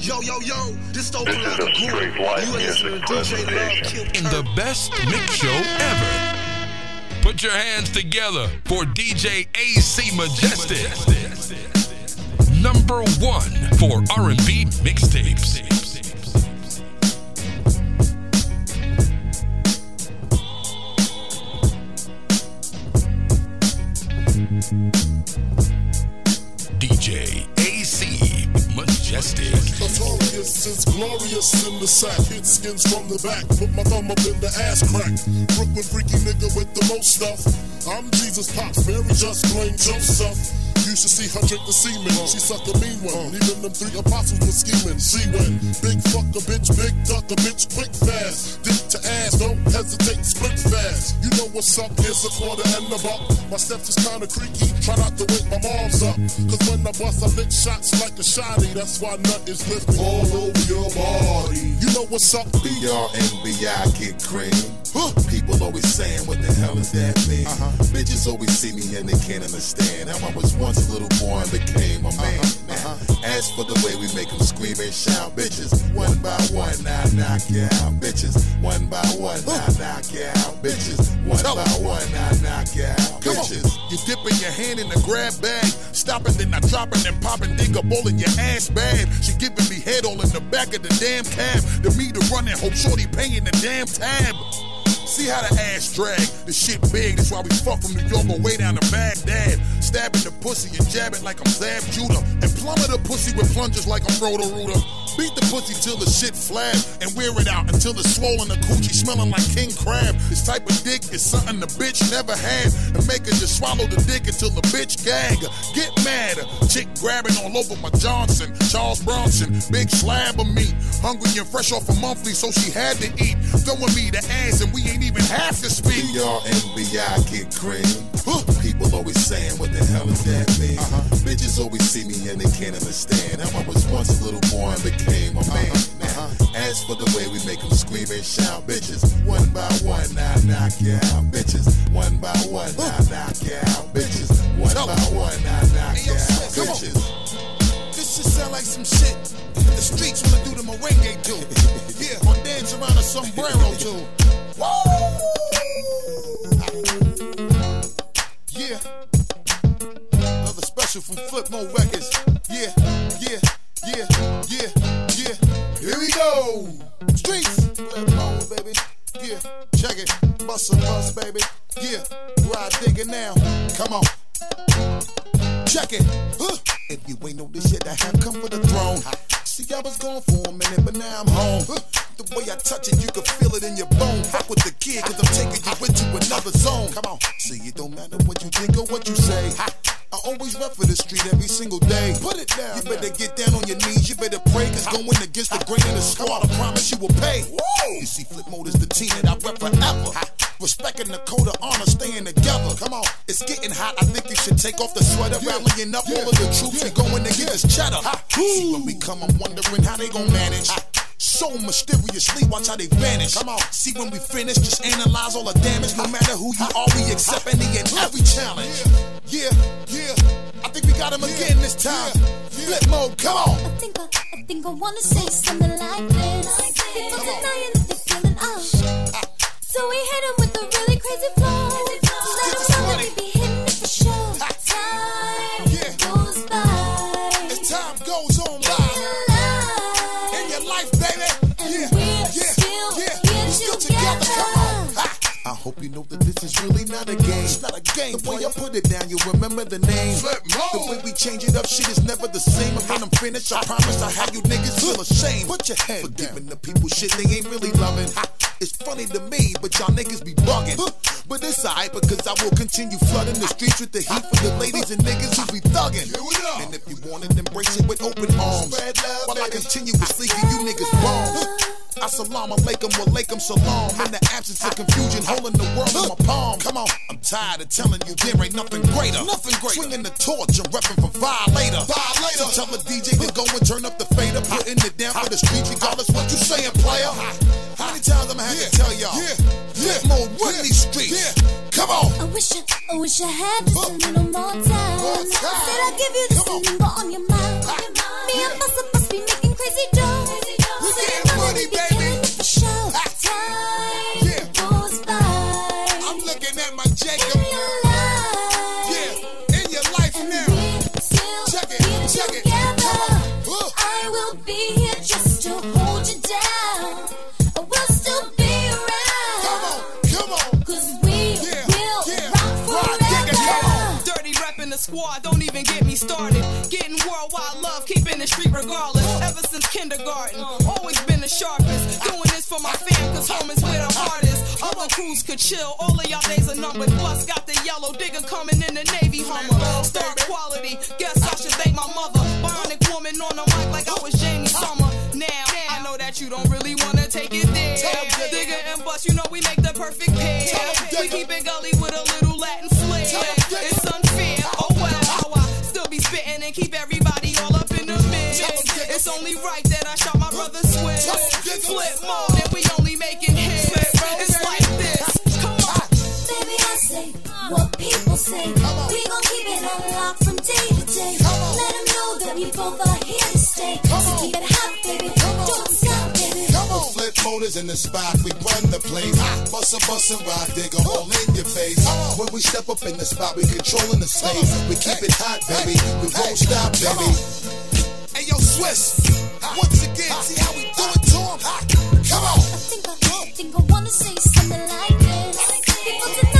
Yo, yo, yo, this open This is like a a straight live You ain't music DJ Love presentation. In the best mix show ever. Put your hands together for DJ AC Majestic. Number one for R&B mixtapes. DJ Majestic. Notorious is glorious in the sack. Hit skins from the back. Put my thumb up in the ass crack. Brooklyn freaky nigga with the most stuff. I'm Jesus Pops, Mary just plain Joseph. You should see her drink the semen. She suck a mean one. Even them three apostles were scheming. She went big fuck a bitch, big duck a bitch, quick fast. Dick to ass, don't hesitate, split fast. You know what's up, here's a quarter and a buck. My steps is kinda creaky, try not to wake my mom's up. Cause when I bust, I lick shots like a shotty. That's why nut is lifting all over your body. You know what's up, B. B-R-N-B-I get cream. Huh. People always saying, what the hell does that mean? Uh-huh. Bitches always see me and they can't understand how I was once a little boy and became a man. Uh-huh. Now, uh-huh. as for the way we make them scream and shout, bitches, one by one, I knock you out, bitches. One by one, I knock you out, bitches. One Tell by 'em. one, I knock you out, Come on. bitches. You dipping your hand in the grab bag, stopping then I dropping and popping, dig a bowl in your ass bad. She giving me head all in the back of the damn cab. The meter running, hope shorty paying the damn tab. See how the ass drag, the shit big, that's why we fuck from New York all way down to Baghdad. Stabbing the pussy and jabbing like I'm Zab Judah. And plumber the pussy with plungers like I'm Roto Rooter. Beat the pussy till the shit flab and wear it out until it's swollen the coochie smelling like king crab. This type of dick is something the bitch never had. And make her just swallow the dick until the bitch gag. Get mad, chick grabbing all over my Johnson. Charles Bronson, big slab of meat. Hungry and fresh off a monthly, so she had to eat. Throwing me the ass and we ain't even half to speak. B-R-N-B-I get cream. People always saying, what the hell is that mean? Uh-huh. Bitches always see me and they can't understand how I was once a little boy and became a man. Now, as for the way we make them scream and shout, bitches, one by one, I knock you out, bitches. One by one, I knock you out, bitches. One by one, I knock you out, bitches. This shit sound like some shit that the streets wanna do the merengue to. Yeah, or dance around a sombrero to. Yeah. Another special from Flip Mode Records. Yeah, yeah, yeah, yeah. Here we go. Streets. Baby. Yeah, check it. A bus, baby. Yeah, Rah Digga now. Come on. Check it. Huh. If you ain't know this yet, I have come for the throne. See, I was gone for a minute, but now I'm home. Huh. The way I touch it, you can feel it in your bone. Fuck with the kid, cause I'm taking you into another zone. Come on. See, it don't matter what you think or what you say. I always rep for the street every single day. Put it down. You better get down on your knees. You better pray, cause going against the grain of the squad, I promise you will pay. You see, Flip Mode is the team that I rep forever. Respecting the code of honor, staying together. Come on, it's getting hot. I think you should take off the sweater, rallying up all of the troops. We going to get us cheddar. See, when we come, I'm wondering how they gon' manage. So mysteriously, watch how they vanish. Come on, see when we finish, just analyze all the damage. No matter who you are, we accept any and every challenge. Yeah, yeah, I think we got him again this time. Flip mode, come on. I think I, I think I wanna say something like this. People denying that they're feeling us. So we hit 'em with a really crazy hope you know that this is really not a game. It's not a game. The way I put it down, you remember the name. The way we change it up, shit is never the same. And when I'm finished, I promise I have you niggas feel ashamed. Put your head For giving the people shit they ain't really loving. It's funny to me, but y'all niggas be bugging. But it's alright because I will continue flooding the streets with the heat for the ladies and niggas who be thugging. And if you want it, embrace it with open arms. While I continuously give you niggas bombs. Assalamu alaikum, walaikum salam. In the absence of confusion, holding the world in my palm. Come on, I'm tired of telling you there ain't nothing greater. Nothing greater. Swinging the torch, I'm repping for Violator. Violator. So tell the DJ to go and turn up the fader, putting it down for the streets, regardless what you saying, player. How many times I'm gonna have yeah, to tell y'all? Yeah, yeah, more run yeah, these streets. Yeah. Come on. I wish I, I wish I had just a little more time. More time. I said I'd give you this Come thing, but on your mind. On your mind. Me and Busta must be making crazy dough. Crazy dough. We're getting money, baby. Be for show. Time. squad, don't even get me started. Getting worldwide love, keeping the street regardless. Ever since kindergarten, always been the sharpest. Doing this for my fam, cause home is where the heart is. Other crews could chill, all of y'all days are numbered. Plus, got the yellow digger coming in the Navy Hummer. Star quality, guess I should thank my mother. Bionic woman on the mic like I was Jamie Summer. Now, I know that you don't really wanna take it there. Digga and bus, you know we make the perfect pair. We keep it gully with a little Latin flair. It's and keep everybody all up in the mix. It's only right that I shot my brother Swizz. Flip mode, and we only making hits. It's like this. Come on. Baby, I say what people say. We gon' keep it unlocked from day to day. Let them know that we both are here. Seven phoners in the spot, we run the place. Bust a bust and ride, a hole in your face. When we step up in the spot, we controlling the space. We keep it hot, baby. We won't stop, baby. Hey, yo, Swizz. Once again, see how we do it to him. Come on. I think I, think I wanna say something like this. People tonight.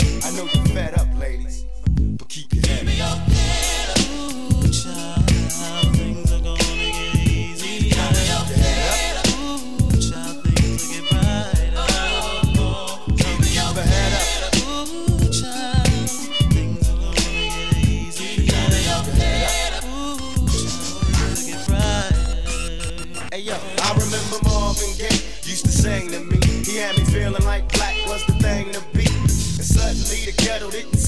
settled it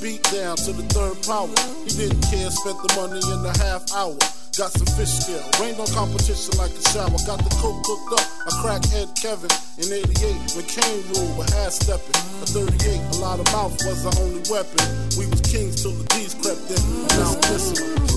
beat down to the third power. He didn't care, spent the money in a half hour. Got some fish scale, rained on competition like a shower. Got the coke cooked up, I cracked Ed Kevin in 88 when Kane ruled with half stepping. A 38, a lot of mouth was the only weapon. We was kings till the D's crept in. Now I'm.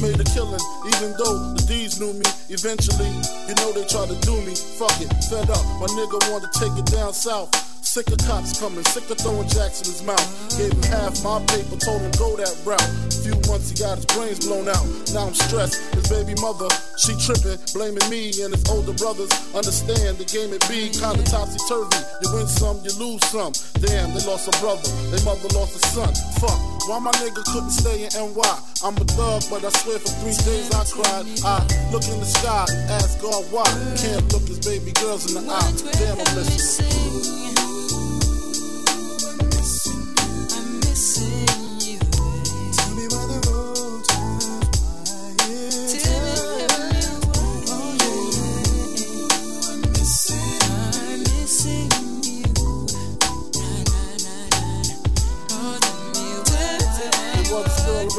Made a killing, even though the D's knew me. Eventually, you know they tried to do me. Fuck it, fed up. My nigga to take it down south. Sick of cops coming, sick of throwing jacks in his mouth. Gave him half my paper, told him go that route. A few months he got his brains blown out. Now I'm stressed. His baby mother, she tripping, blaming me and his older brothers. Understand the game it be kinda topsy turvy. You win some, you lose some. Damn, they lost a brother, their mother lost a son. Fuck, why my nigga couldn't stay in NY? I'm a thug, but I swear for three days I cried. I look in the sky ask God why. Can't look his baby girls in the eye. Damn, I'm listening.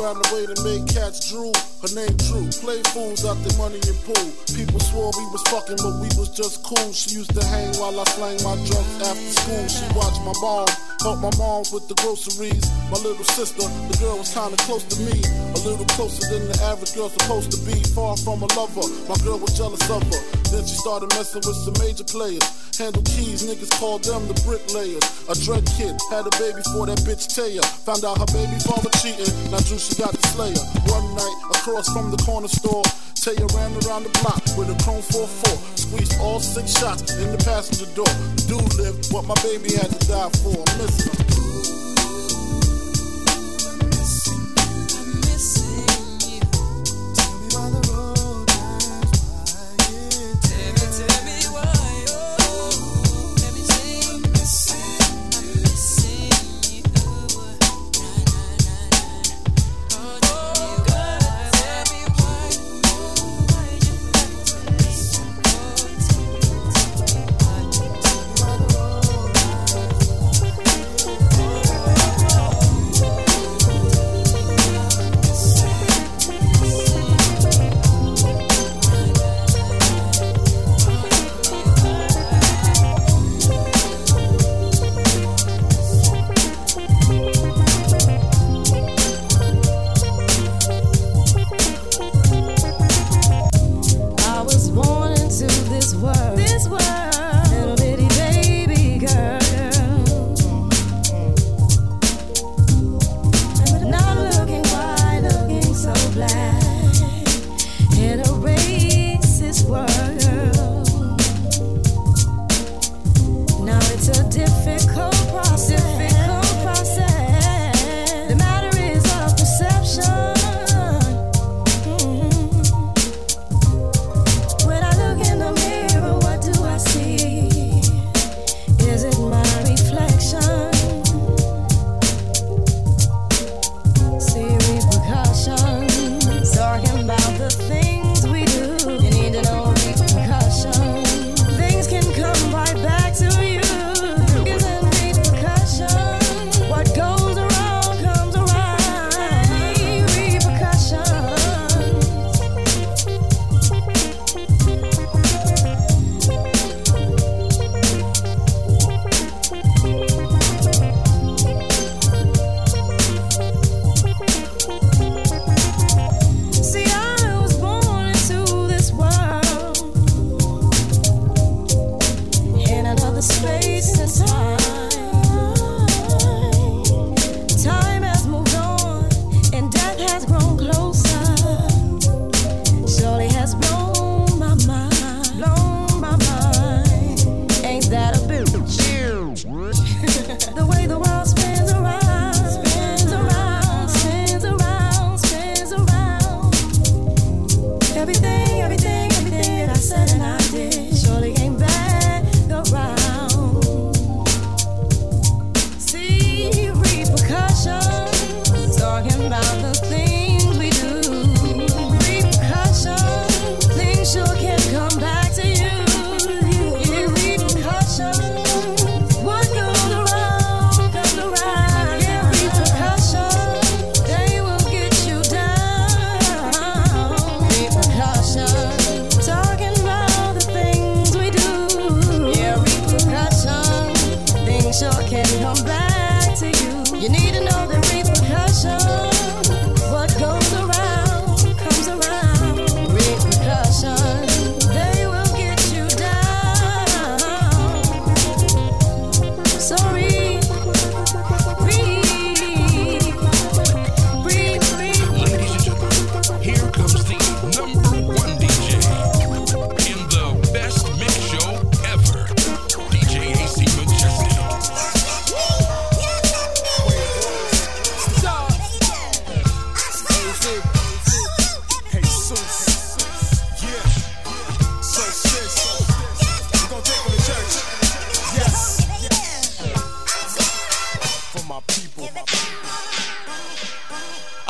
A the way that made cats drool. Her name Drew. Play fools out the money in pool. People swore we was fucking, but we was just cool. She used to hang while I slang my drugs after school. She watched my mom, help my mom with the groceries. My little sister, the girl was kinda close to me. A little closer than the average girl supposed to be. Far from a lover, my girl was jealous of her. Then she started messing with some major players. Handle keys, niggas called them the bricklayers. A dread kid had a baby for that bitch Taya. Found out her baby father cheating. Now Drew, she got the slayer. One night, across from the corner store, Taya ran around the block with a chrome 4-4. Squeezed all six shots in the passenger door. The dude lived what my baby had to die for. Missing him.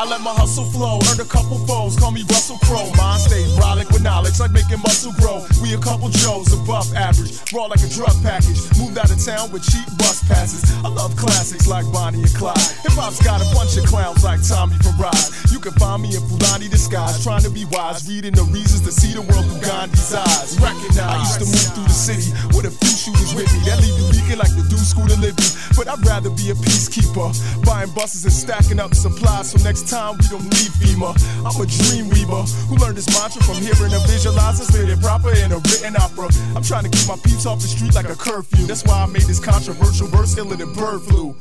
I let my hustle flow. Earned a couple foes, call me Russell Crowe. Mind stay brolic with knowledge, like making muscle grow. We a couple Joes above average, raw like a drug package. Moved out of town with cheap bus passes. I love classics like Bonnie and Clyde. Hip hop's got a bunch of clowns like Tommy from Rize. You can find me in Fulani disguise, trying to be wise, reading the reasons to see the world through Gandhi's eyes. Recognize, I used to move through the city with a few shooters with me that leave you leaking like the dude school to live But I'd rather be a peacekeeper, buying buses and stacking up supplies so next time we don't need FEMA. I'm a dream weaver who learned this mantra from hearing a visualizer, spit it proper in a written opera. I'm trying to keep my peeps off the street like a curfew. That's why I made this controversial verse iller than bird flu.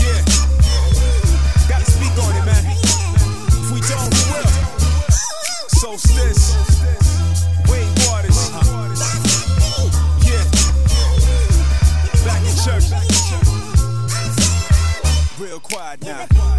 Yeah. Gotta speak on it, man. If we don't, we will. Solstice. Wade Waters. Yeah. Back in church. Real quiet now.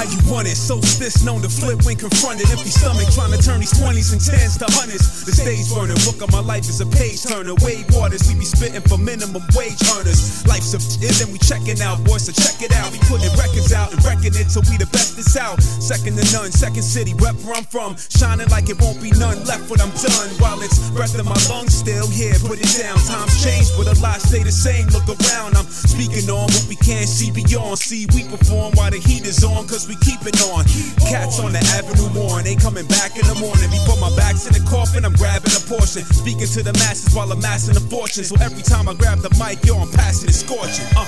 How you want it? So Solstice known to flip when confronted. Empty stomach trying to turn these 20s and 10s to hundreds. The stage burner, book of my life is a page turner. Wade waters, we be spitting for minimum wage earners. Life's a and then we checking out, boys, so check it out. We putting records out and wrecking it till we the best is out. Second to none, second city, rep where I'm from. Shining like it won't be none left when I'm done. While it's breath in my lungs still here, put it down. Times change, but a lot stay the same. Look around, I'm speaking on what we can't see beyond. See, we perform while the heat is on, cause we keep it on. Cats on the avenue worn, ain't coming back in the morning. Before my back's in the coffin, I'm grabbing a portion. Speaking to the masses while amassing a fortune. So every time I grab the mic, yo, I'm passing it scorching. Uh.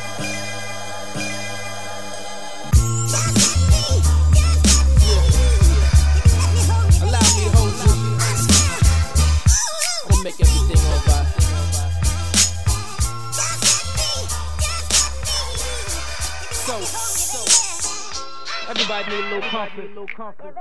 Me hold you. Gonna make everything alright. Everybody need a little comfort.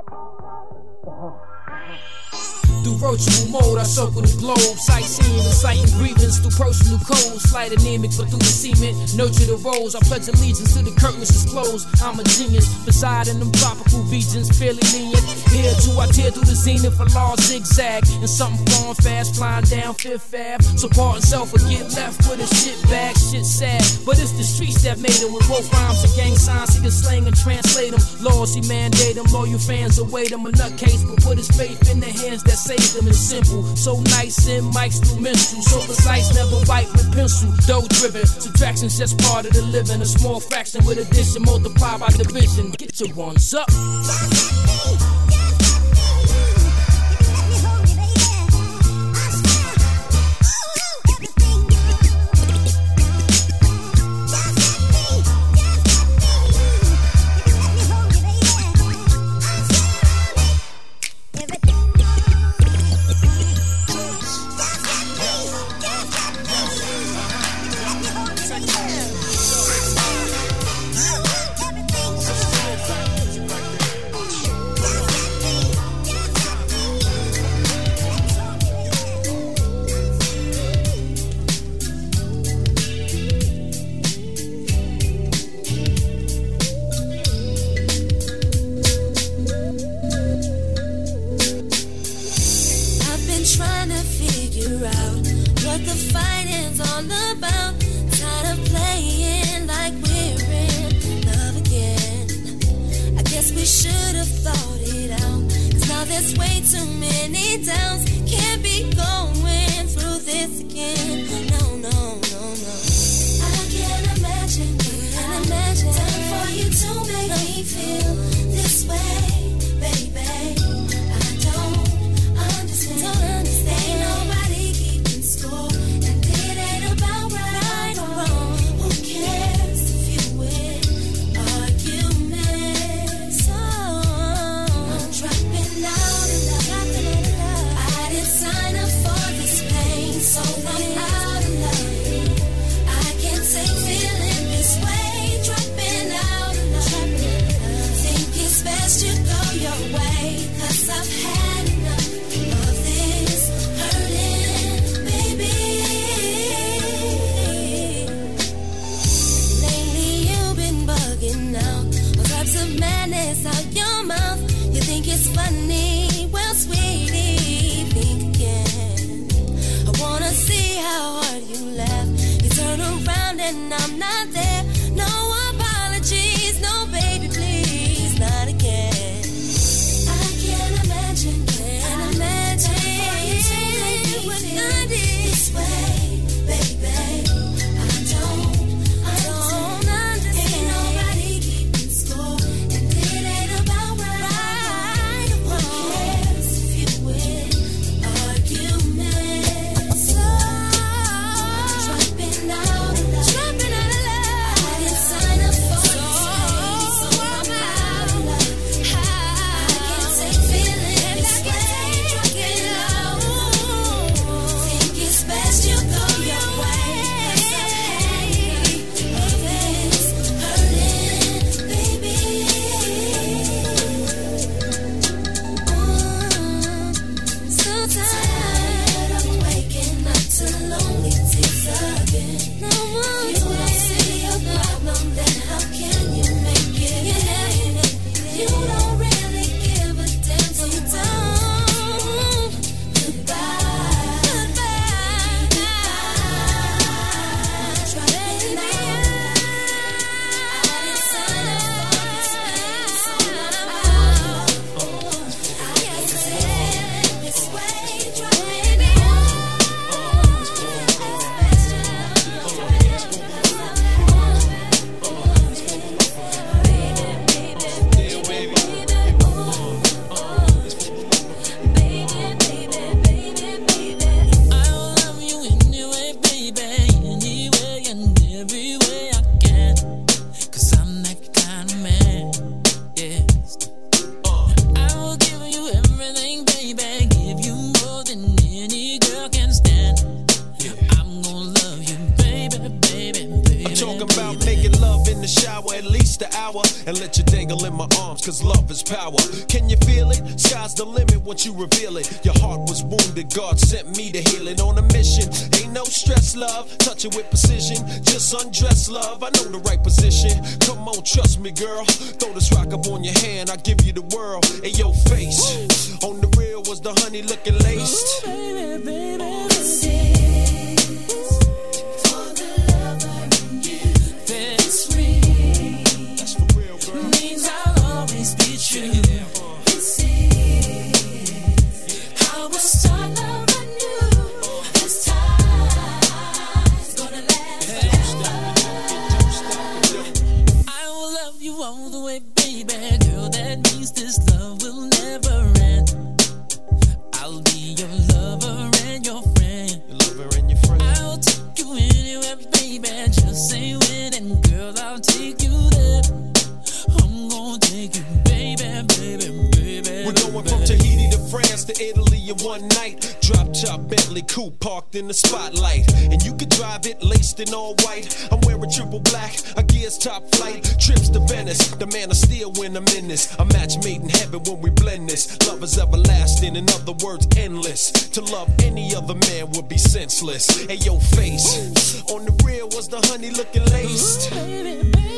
Through virtual mode, I circle the globe, sightseeing, reciting grievance through personal codes. Slight anemic, but through the cement, nurture the rose. I pledge allegiance to the curtains is closed. I'm a genius, reside in them tropical regions, fairly lenient. Here too, I tear through the zenith, a law zigzag, and something falling fast, flying down Fifth Ave. And self will get left with a shit bag, shit sad. But it's the streets that made them with both rhymes and gang signs. He can slang and translate them. Laws he mandate them, loyal fans await him. A nutcase, but put his faith in the hands that save them. It's simple, so nice and Mike's instrumental. So precise, never white with pencil. Dough driven, subtraction's just part of the living. A small fraction with addition, multiply by division. Get your ones up. face. On the real was the honey looking laced. Ooh, baby, baby.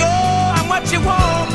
Sure I'm what you want?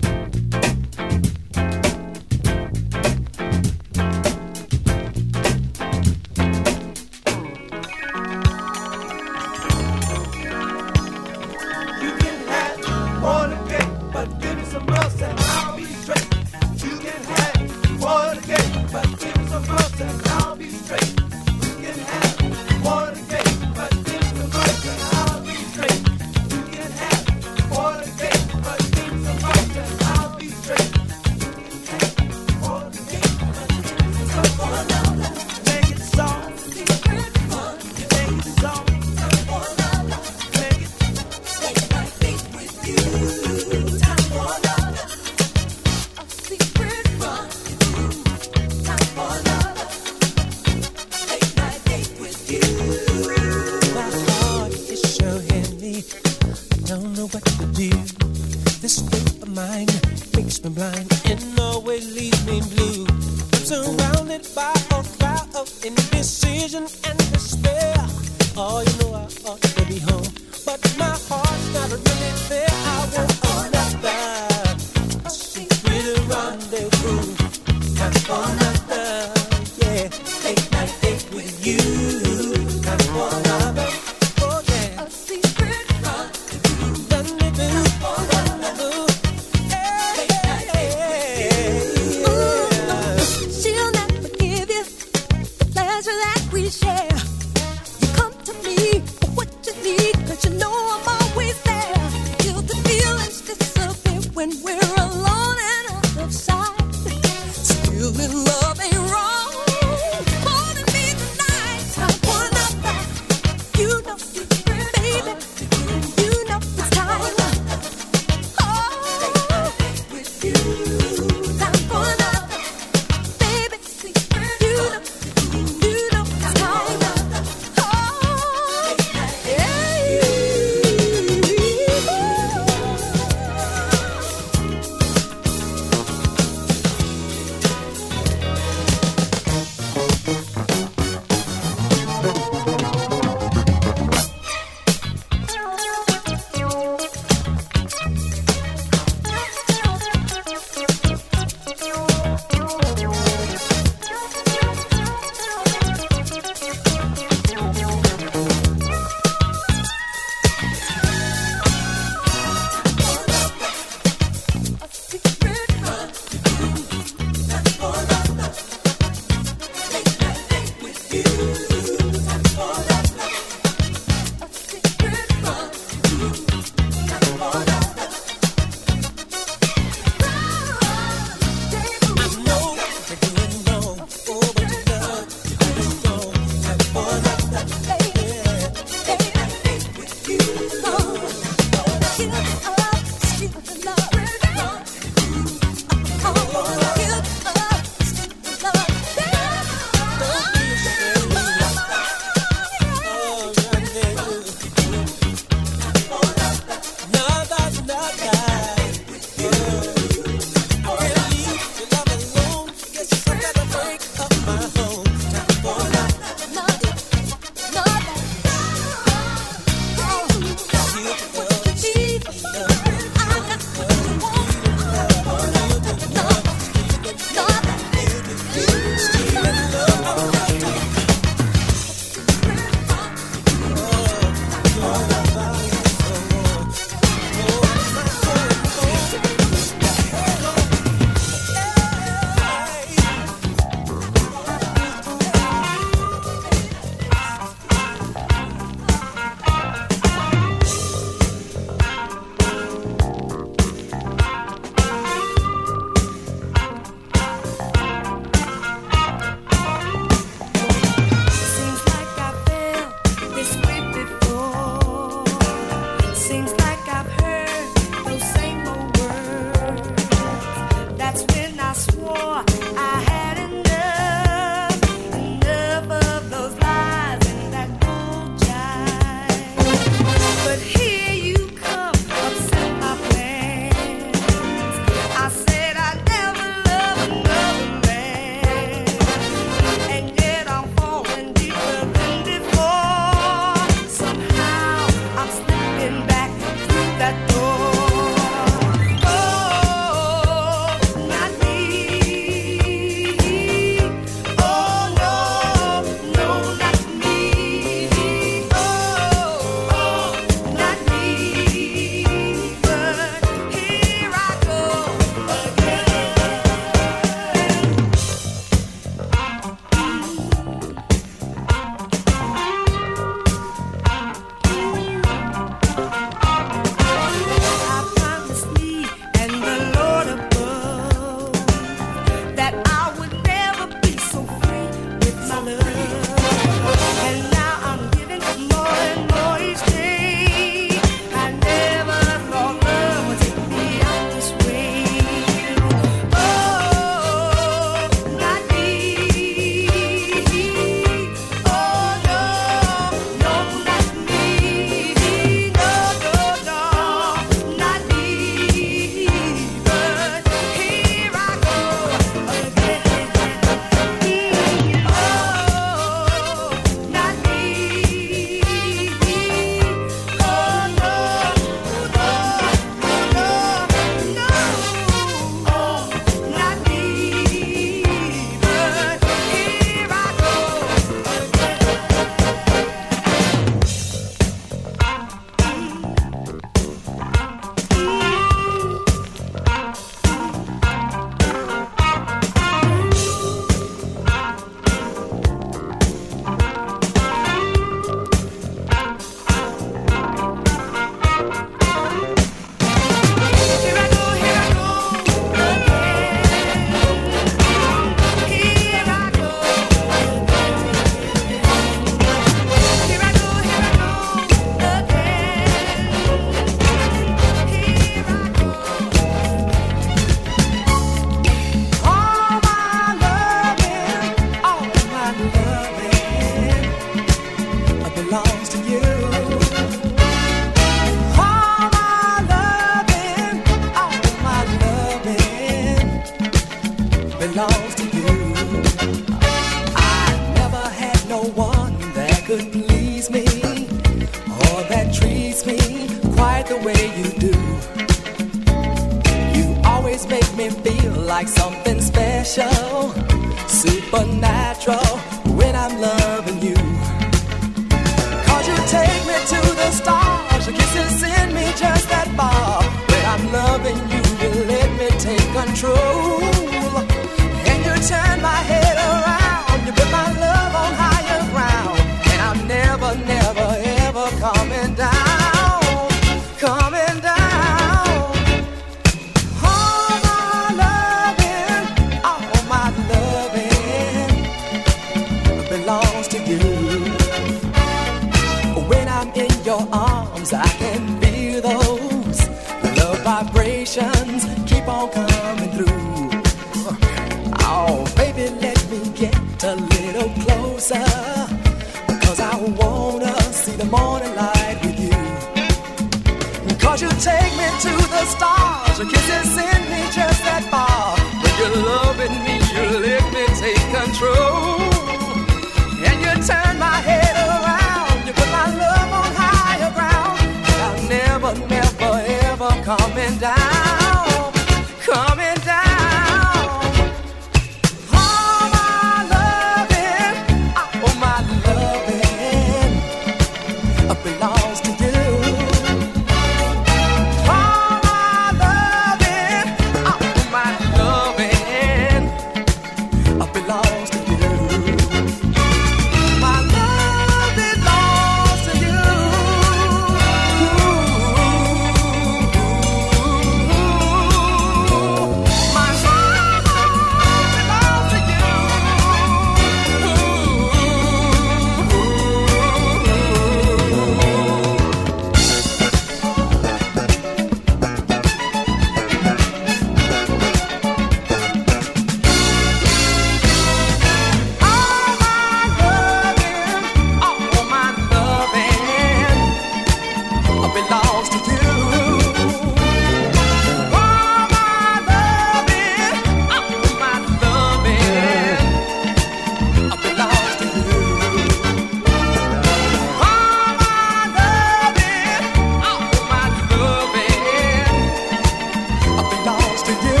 Yeah.